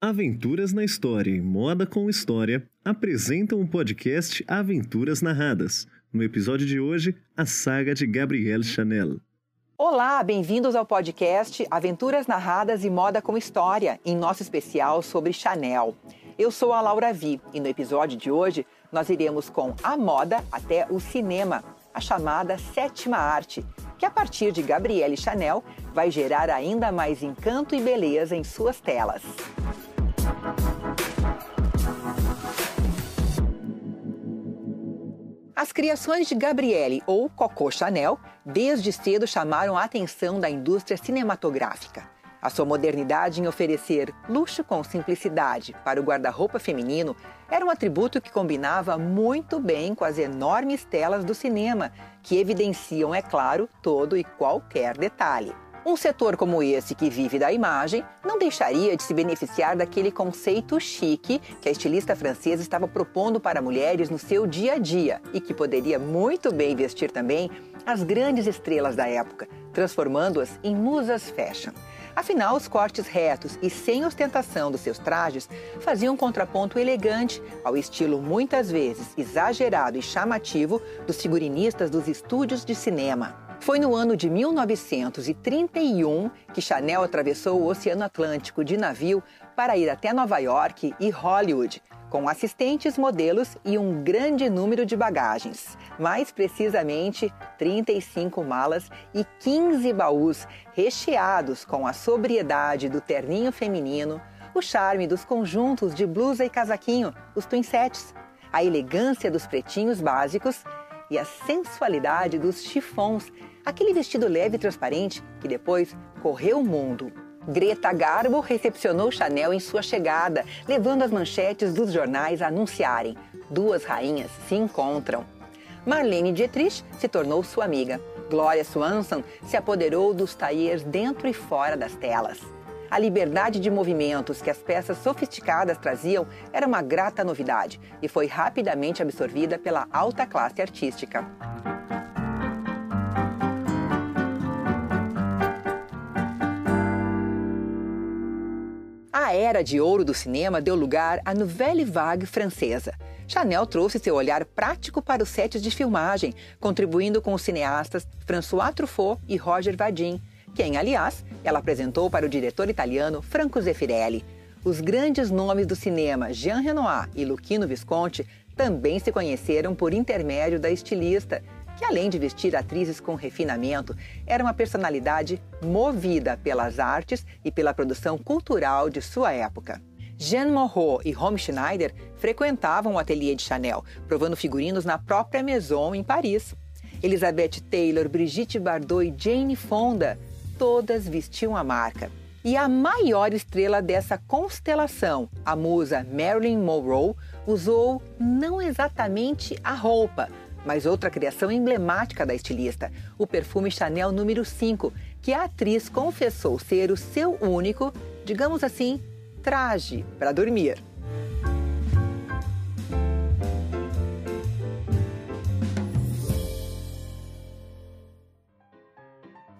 Aventuras na História e Moda com História apresentam o podcast Aventuras Narradas. No episódio de hoje, a saga de Gabrielle Chanel. Olá, bem-vindos ao podcast Aventuras Narradas e Moda com História, em nosso especial sobre Chanel. Eu sou a Laura Vi e no episódio de hoje nós iremos com a moda até o cinema, a chamada sétima arte, que a partir de Gabrielle Chanel vai gerar ainda mais encanto e beleza em suas telas. Criações de Gabrielle ou Coco Chanel desde cedo chamaram a atenção da indústria cinematográfica. A sua modernidade em oferecer luxo com simplicidade para o guarda-roupa feminino era um atributo que combinava muito bem com as enormes telas do cinema, que evidenciam, é claro, todo e qualquer detalhe. Um setor como esse, que vive da imagem, não deixaria de se beneficiar daquele conceito chique que a estilista francesa estava propondo para mulheres no seu dia a dia e que poderia muito bem vestir também as grandes estrelas da época, transformando-as em musas fashion. Afinal, os cortes retos e sem ostentação dos seus trajes faziam um contraponto elegante ao estilo muitas vezes exagerado e chamativo dos figurinistas dos estúdios de cinema. Foi no ano de 1931 que Chanel atravessou o Oceano Atlântico de navio para ir até Nova York e Hollywood, com assistentes, modelos e um grande número de bagagens. Mais precisamente, 35 malas e 15 baús recheados com a sobriedade do terninho feminino, o charme dos conjuntos de blusa e casaquinho, os twinsets, a elegância dos pretinhos básicos e a sensualidade dos chifons, aquele vestido leve e transparente que depois correu o mundo. Greta Garbo recepcionou Chanel em sua chegada, levando as manchetes dos jornais a anunciarem: duas rainhas se encontram. Marlene Dietrich se tornou sua amiga. Gloria Swanson se apoderou dos tailleurs dentro e fora das telas. A liberdade de movimentos que as peças sofisticadas traziam era uma grata novidade e foi rapidamente absorvida pela alta classe artística. A era de ouro do cinema deu lugar à Nouvelle Vague francesa. Chanel trouxe seu olhar prático para os sets de filmagem, contribuindo com os cineastas François Truffaut e Roger Vadim, quem, aliás, ela apresentou para o diretor italiano Franco Zeffirelli. Os grandes nomes do cinema, Jean Renoir e Luchino Visconti, também se conheceram por intermédio da estilista, que além de vestir atrizes com refinamento, era uma personalidade movida pelas artes e pela produção cultural de sua época. Jeanne Moreau e Romy Schneider frequentavam o ateliê de Chanel, provando figurinos na própria Maison em Paris. Elizabeth Taylor, Brigitte Bardot e Jane Fonda, todas vestiam a marca. E a maior estrela dessa constelação, a musa Marilyn Monroe, usou não exatamente a roupa, mas outra criação emblemática da estilista, o perfume Chanel número 5, que a atriz confessou ser o seu único, digamos assim, traje para dormir.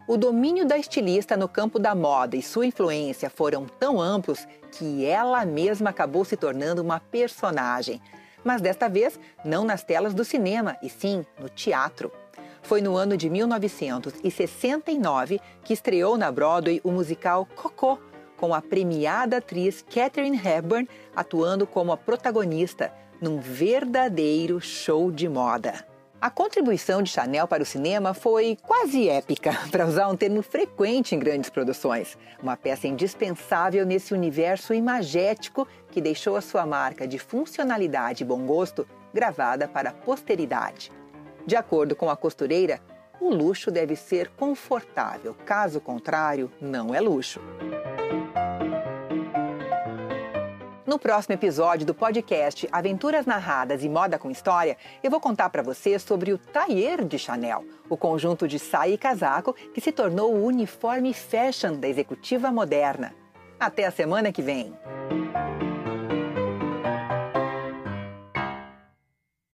O domínio da estilista no campo da moda e sua influência foram tão amplos que ela mesma acabou se tornando uma personagem mas desta vez não nas telas do cinema, e sim no teatro. Foi no ano de 1969 que estreou na Broadway o musical Coco, com a premiada atriz Katharine Hepburn atuando como a protagonista, num verdadeiro show de moda. A contribuição de Chanel para o cinema foi quase épica, para usar um termo frequente em grandes produções. Uma peça indispensável nesse universo imagético que deixou a sua marca de funcionalidade e bom gosto gravada para a posteridade. De acordo com a costureira, o luxo deve ser confortável, caso contrário, não é luxo. No próximo episódio do podcast Aventuras Narradas e Moda com História, eu vou contar para você sobre o tailleur de Chanel, o conjunto de saia e casaco que se tornou o uniforme fashion da executiva moderna. Até a semana que vem!